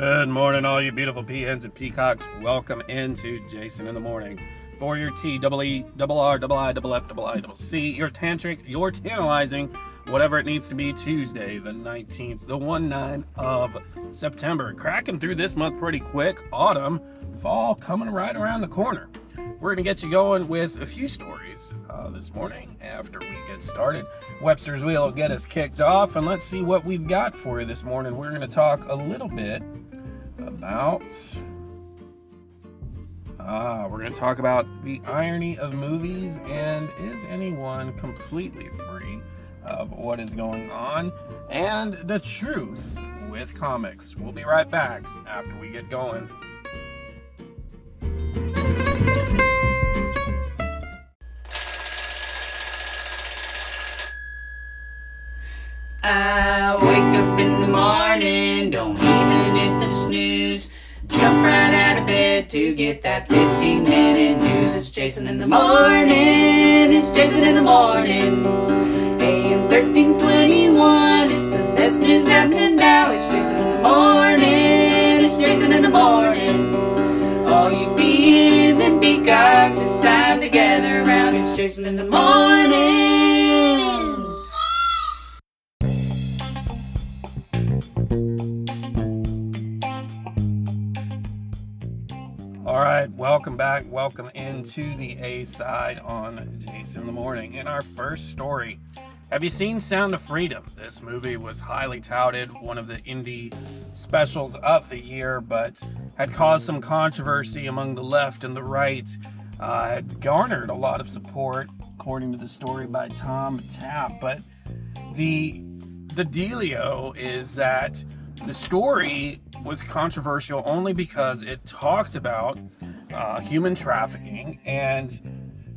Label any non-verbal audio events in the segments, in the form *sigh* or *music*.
Good morning, all you beautiful peahens and peacocks. Welcome into Jason in the Morning. For your T, double E, double R, double I, double F, double I, double C, your tantric, your tantalizing, whatever it needs to be, Tuesday, the 19th, the 1 9 of September. Cracking through this month pretty quick. Autumn, fall coming right around the corner. We're going to get you going with a few stories uh, this morning after we get started. Webster's Wheel will get us kicked off, and let's see what we've got for you this morning. We're going to talk a little bit about. Ah, we're going to talk about the irony of movies and is anyone completely free of what is going on and the truth with comics. We'll be right back after we get going. To get that 15 minute news. It's Jason in the morning, it's Jason in the morning. AM 1321, it's the best news happening now. It's Jason in the morning, it's Jason in the morning. All you beans and peacocks, it's time to gather around. It's Jason in the morning. All right, welcome back. Welcome into the A side on Jason in the Morning. In our first story, have you seen Sound of Freedom? This movie was highly touted, one of the indie specials of the year, but had caused some controversy among the left and the right. Uh, had garnered a lot of support, according to the story by Tom Tapp. But the the dealio is that the story was controversial only because it talked about uh, human trafficking and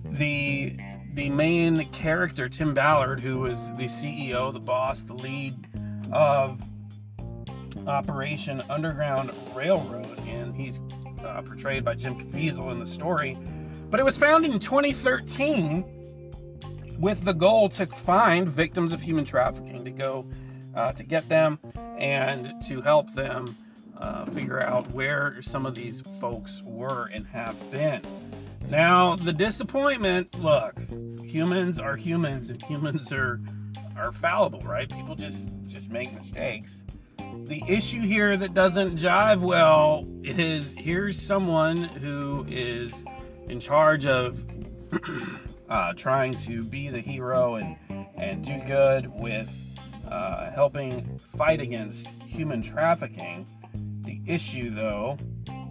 the the main character Tim Ballard, who was the CEO, the boss, the lead of Operation Underground Railroad, and he's uh, portrayed by Jim Caviezel in the story. But it was founded in 2013 with the goal to find victims of human trafficking, to go uh, to get them and to help them uh, figure out where some of these folks were and have been. Now, the disappointment look, humans are humans and humans are are fallible, right? People just just make mistakes. The issue here that doesn't jive well is here's someone who is in charge of *clears throat* uh, trying to be the hero and and do good with uh, helping fight against human trafficking. The issue, though,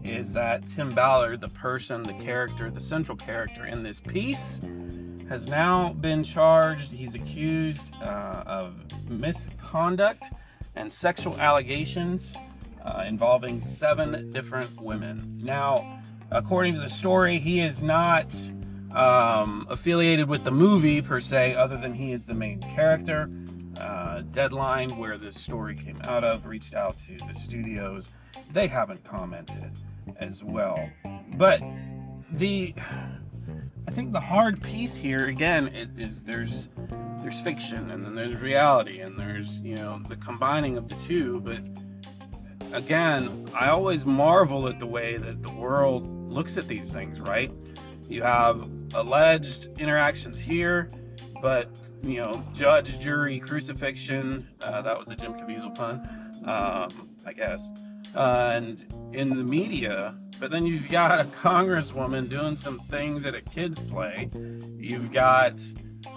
is that Tim Ballard, the person, the character, the central character in this piece, has now been charged. He's accused uh, of misconduct and sexual allegations uh, involving seven different women. Now, according to the story, he is not um, affiliated with the movie per se, other than he is the main character. Deadline, where this story came out of, reached out to the studios. They haven't commented as well. But the I think the hard piece here again is, is there's there's fiction and then there's reality and there's you know the combining of the two. But again, I always marvel at the way that the world looks at these things. Right? You have alleged interactions here, but you know, judge, jury, crucifixion. Uh, that was a Jim Caviezel pun, um, I guess. Uh, and in the media, but then you've got a congresswoman doing some things at a kids' play. You've got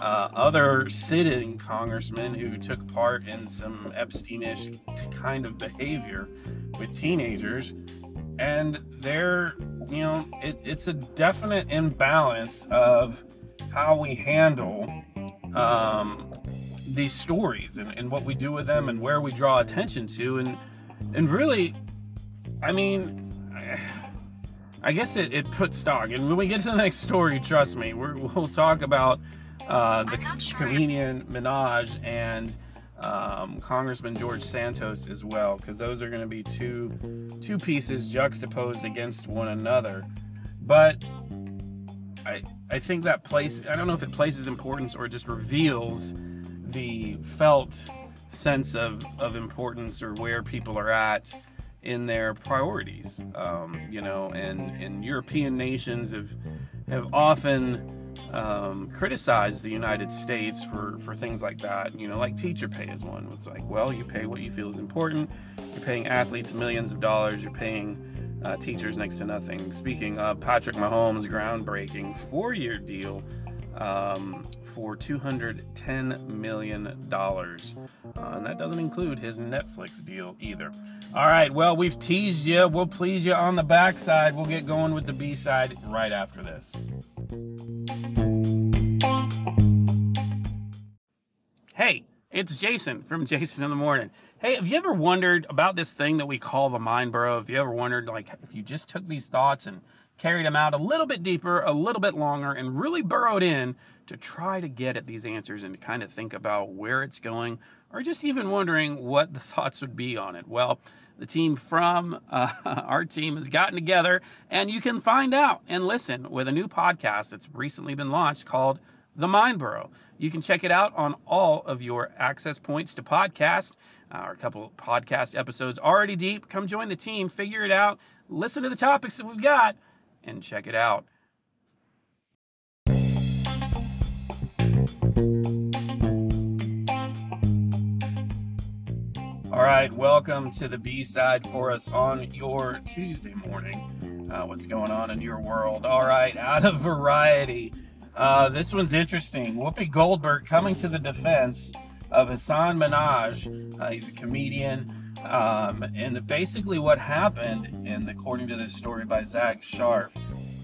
uh, other sitting congressmen who took part in some Epsteinish kind of behavior with teenagers, and they're, you know, it, it's a definite imbalance of how we handle um, these stories and, and what we do with them and where we draw attention to. And and really i mean i guess it, it puts stock. And when we get to the next story trust me we will talk about uh, the comedian Minhaj and um, congressman george santos as well because those are going to be two two pieces juxtaposed against one another. But I, I think that place, I don't know if it places importance or just reveals the felt sense of, of importance or where people are at in their priorities. Um, you know, and, and European nations have have often um, criticized the United States for, for things like that. You know, like teacher pay is one. It's like, well, you pay what you feel is important. You're paying athletes millions of dollars. You're paying uh, teachers next to nothing. Speaking of Patrick Mahomes' groundbreaking four year deal um, for $210 million. Uh, and that doesn't include his Netflix deal either. All right, well, we've teased you. We'll please you on the backside. We'll get going with the B side right after this. It's Jason from *laughs* Jason in the Morning. Hey, have you ever wondered about this thing that we call the mind burrow? Have you ever wondered, like, if you just took these thoughts and carried them out a little bit deeper, a little bit longer, and really burrowed in to try to get at these answers and to kind of think about where it's going, or just even wondering what the *laughs* thoughts would be on it? Well, the team from uh, *laughs* our team has gotten together, and you can find out and listen with a new podcast that's recently been launched called The Mind Burrow. You can check it out on all of your access points to podcast. Uh, our couple podcast episodes already deep. Come join the team, figure it out, listen to the topics that we've got, and check it out. All right, welcome to the B side for us on your Tuesday morning. Uh, what's going on in your world? All right, out of variety. Uh, this one's interesting. Whoopi Goldberg coming to the defense of Hasan Minhaj. Uh, he's a comedian. Um, and basically, what happened, and according to this story by Zack Sharf,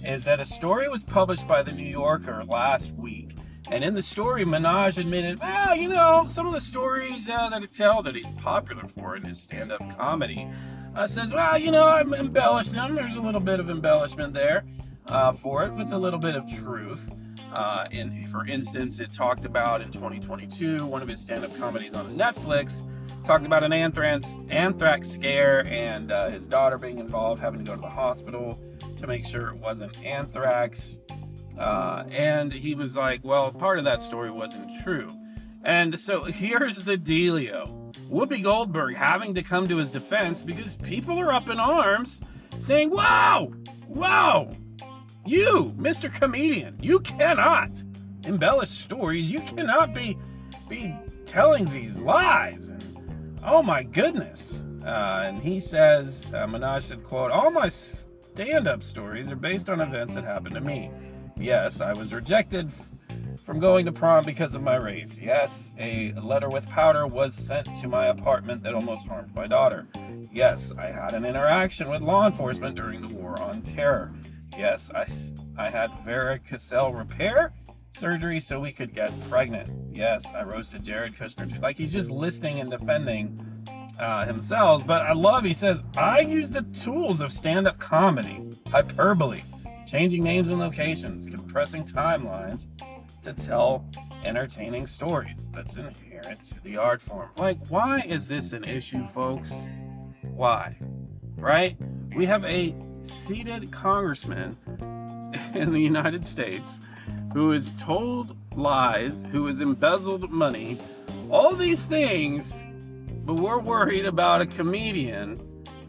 is that a story was published by the New Yorker last week. And in the story, Minhaj admitted, well, you know, some of the stories uh, that I tell that he's popular for in his stand up comedy uh, says, well, you know, I'm embellishing them. There's a little bit of embellishment there uh, for it with a little bit of truth. Uh, in, for instance, it talked about in 2022, one of his stand up comedies on Netflix talked about an anthrax anthrax scare and uh, his daughter being involved, having to go to the hospital to make sure it wasn't anthrax. Uh, and he was like, well, part of that story wasn't true. And so here's the dealio Whoopi Goldberg having to come to his defense because people are up in arms saying, wow, wow, you, Mr. Comedian, you cannot embellish stories. You cannot be, be telling these lies. And Oh my goodness. Uh, and he says, uh, Minhaj said, quote, All my stand up stories are based on events that happened to me. Yes, I was rejected from going to prom because of my race. Yes, a letter with powder was sent to my apartment that almost harmed my daughter. Yes, I had an interaction with law enforcement during the war on terror. Yes, I, I had varicocele repair surgery so we could get pregnant. Yes, I roasted Jared Kushner too. Like he's just listing and defending uh, himself. But I love, he says, I use the tools of stand up comedy, hyperbole, changing names and locations, compressing timelines to tell entertaining stories. That's inherent to the art form. Like, why is this an issue, folks? Why? Right? We have a seated congressman in the United States who has told lies, who has embezzled money, all these things, but we're worried about a comedian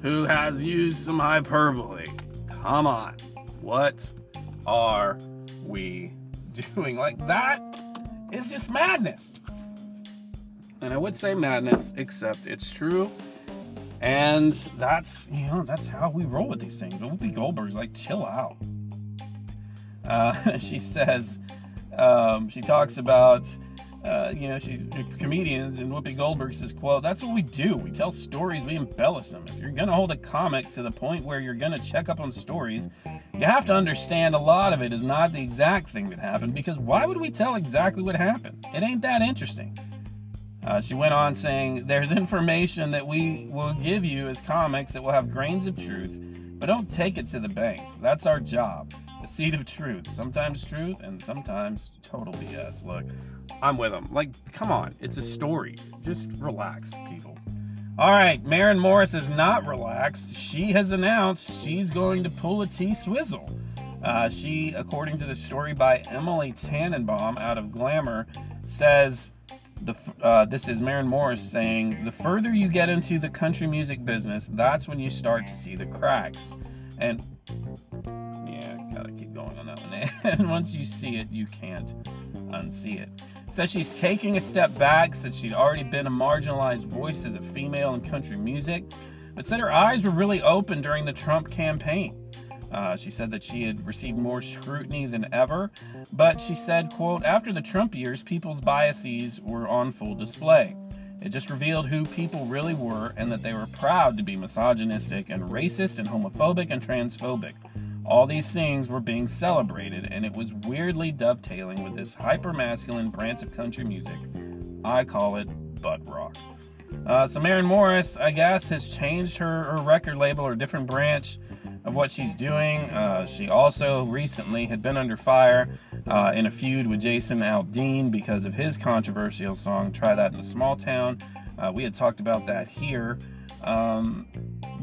who has used some hyperbole. Come on. What are we doing? Like, that is just madness. And I would say madness, except it's true. And that's, you know, that's how we roll with these things. Whoopi Goldberg's like, chill out. Uh, *laughs* she says, um, she talks about, uh, you know, she's comedians, and Whoopi Goldberg says, "quote That's what we do. We tell stories. We embellish them. If you're gonna hold a comic to the point where you're gonna check up on stories, you have to understand a lot of it is not the exact thing that happened. Because why would we tell exactly what happened? It ain't that interesting." Uh, she went on saying, There's information that we will give you as comics that will have grains of truth, but don't take it to the bank. That's our job the seed of truth. Sometimes truth and sometimes total BS. Look, I'm with them. Like, come on, it's a story. Just relax, people. All right, Maren Morris is not relaxed. She has announced she's going to pull a T Swizzle. Uh, she, according to the story by Emily Tannenbaum out of Glamour, says The, uh, this is Maren Morris saying, The further you get into the country music business, that's when you start to see the cracks. And yeah, gotta keep going on that one. *laughs* and once you see it, you can't unsee it. Says she's taking a step back since she'd already been a marginalized voice as a female in country music, but said her eyes were really open during the Trump campaign. Uh, she said that she had received more scrutiny than ever, but she said, quote, after the Trump years, people's biases were on full display. It just revealed who people really were and that they were proud to be misogynistic and racist and homophobic and transphobic. All these things were being celebrated, and it was weirdly dovetailing with this hyper masculine branch of country music. I call it butt rock. Uh, so Maren Morris, I guess, has changed her, her record label or different branch of what she's doing. Uh, she also recently had been under fire uh, in a feud with Jason Aldean because of his controversial song "Try That in a Small Town." Uh, we had talked about that here, um,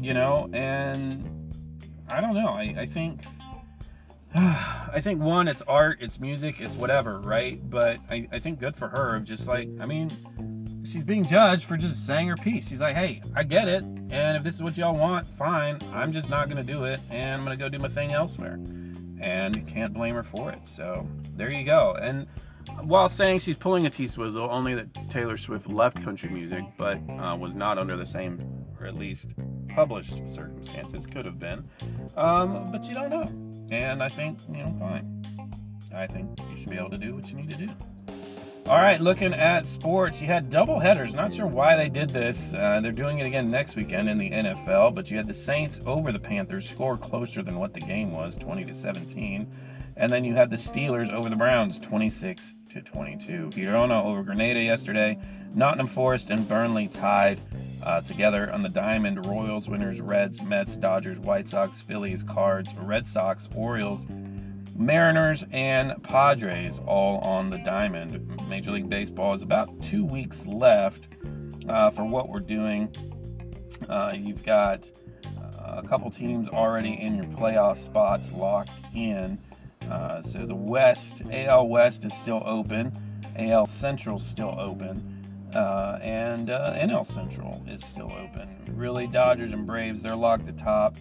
you know, and I don't know. I, I think *sighs* I think one, it's art, it's music, it's whatever, right? But I, I think good for her of just like, I mean, she's being judged for just saying her piece. She's like, hey, I get it, and if this is what y'all want, fine. I'm just not gonna do it, and I'm gonna go do my thing elsewhere. And can't blame her for it. So there you go. And while saying she's pulling a T Swizzle, only that Taylor Swift left country music, but uh, was not under the same, or at least published circumstances, could have been. Um, but you don't know. And I think, you know, fine. I think you should be able to do what you need to do. All right, looking at sports, you had double headers. Not sure why they did this. Uh, they're doing it again next weekend in the NFL, but you had the Saints over the Panthers, score closer than what the game was, 20 to 17. And then you had the Steelers over the Browns, 26 to 22. Girona over Granada yesterday. Nottingham Forest and Burnley tied uh, together on the Diamond. Royals winners, Reds, Mets, Dodgers, White Sox, Phillies, Cards, Red Sox, Orioles, Mariners, and Padres all on the Diamond. Major League Baseball is about two weeks left uh, for what we're doing. Uh, you've got uh, a couple teams already in your playoff spots locked in. Uh, so the West, AL West is still open, AL Central still open, uh, and uh, NL Central is still open. Really, Dodgers and Braves, they're locked atop.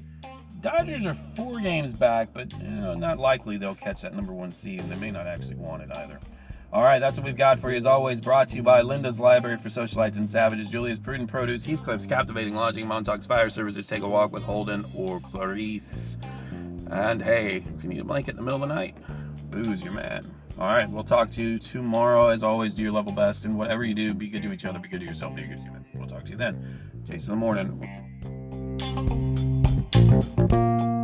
Dodgers are four games back, but you know, not likely they'll catch that number one seed, and they may not actually want it either. All right, that's what we've got for you. As always, brought to you by Linda's Library for Socialites and Savages, Julia's Prudent Produce, Heathcliff's Captivating Lodging, Montauk's Fire Services. Take a walk with Holden or Clarice. And hey, if you need a blanket in the middle of the night, booze your man. All right, we'll talk to you tomorrow. As always, do your level best, and whatever you do, be good to each other, be good to yourself, be a good human. We'll talk to you then. Jason in the morning. thank you.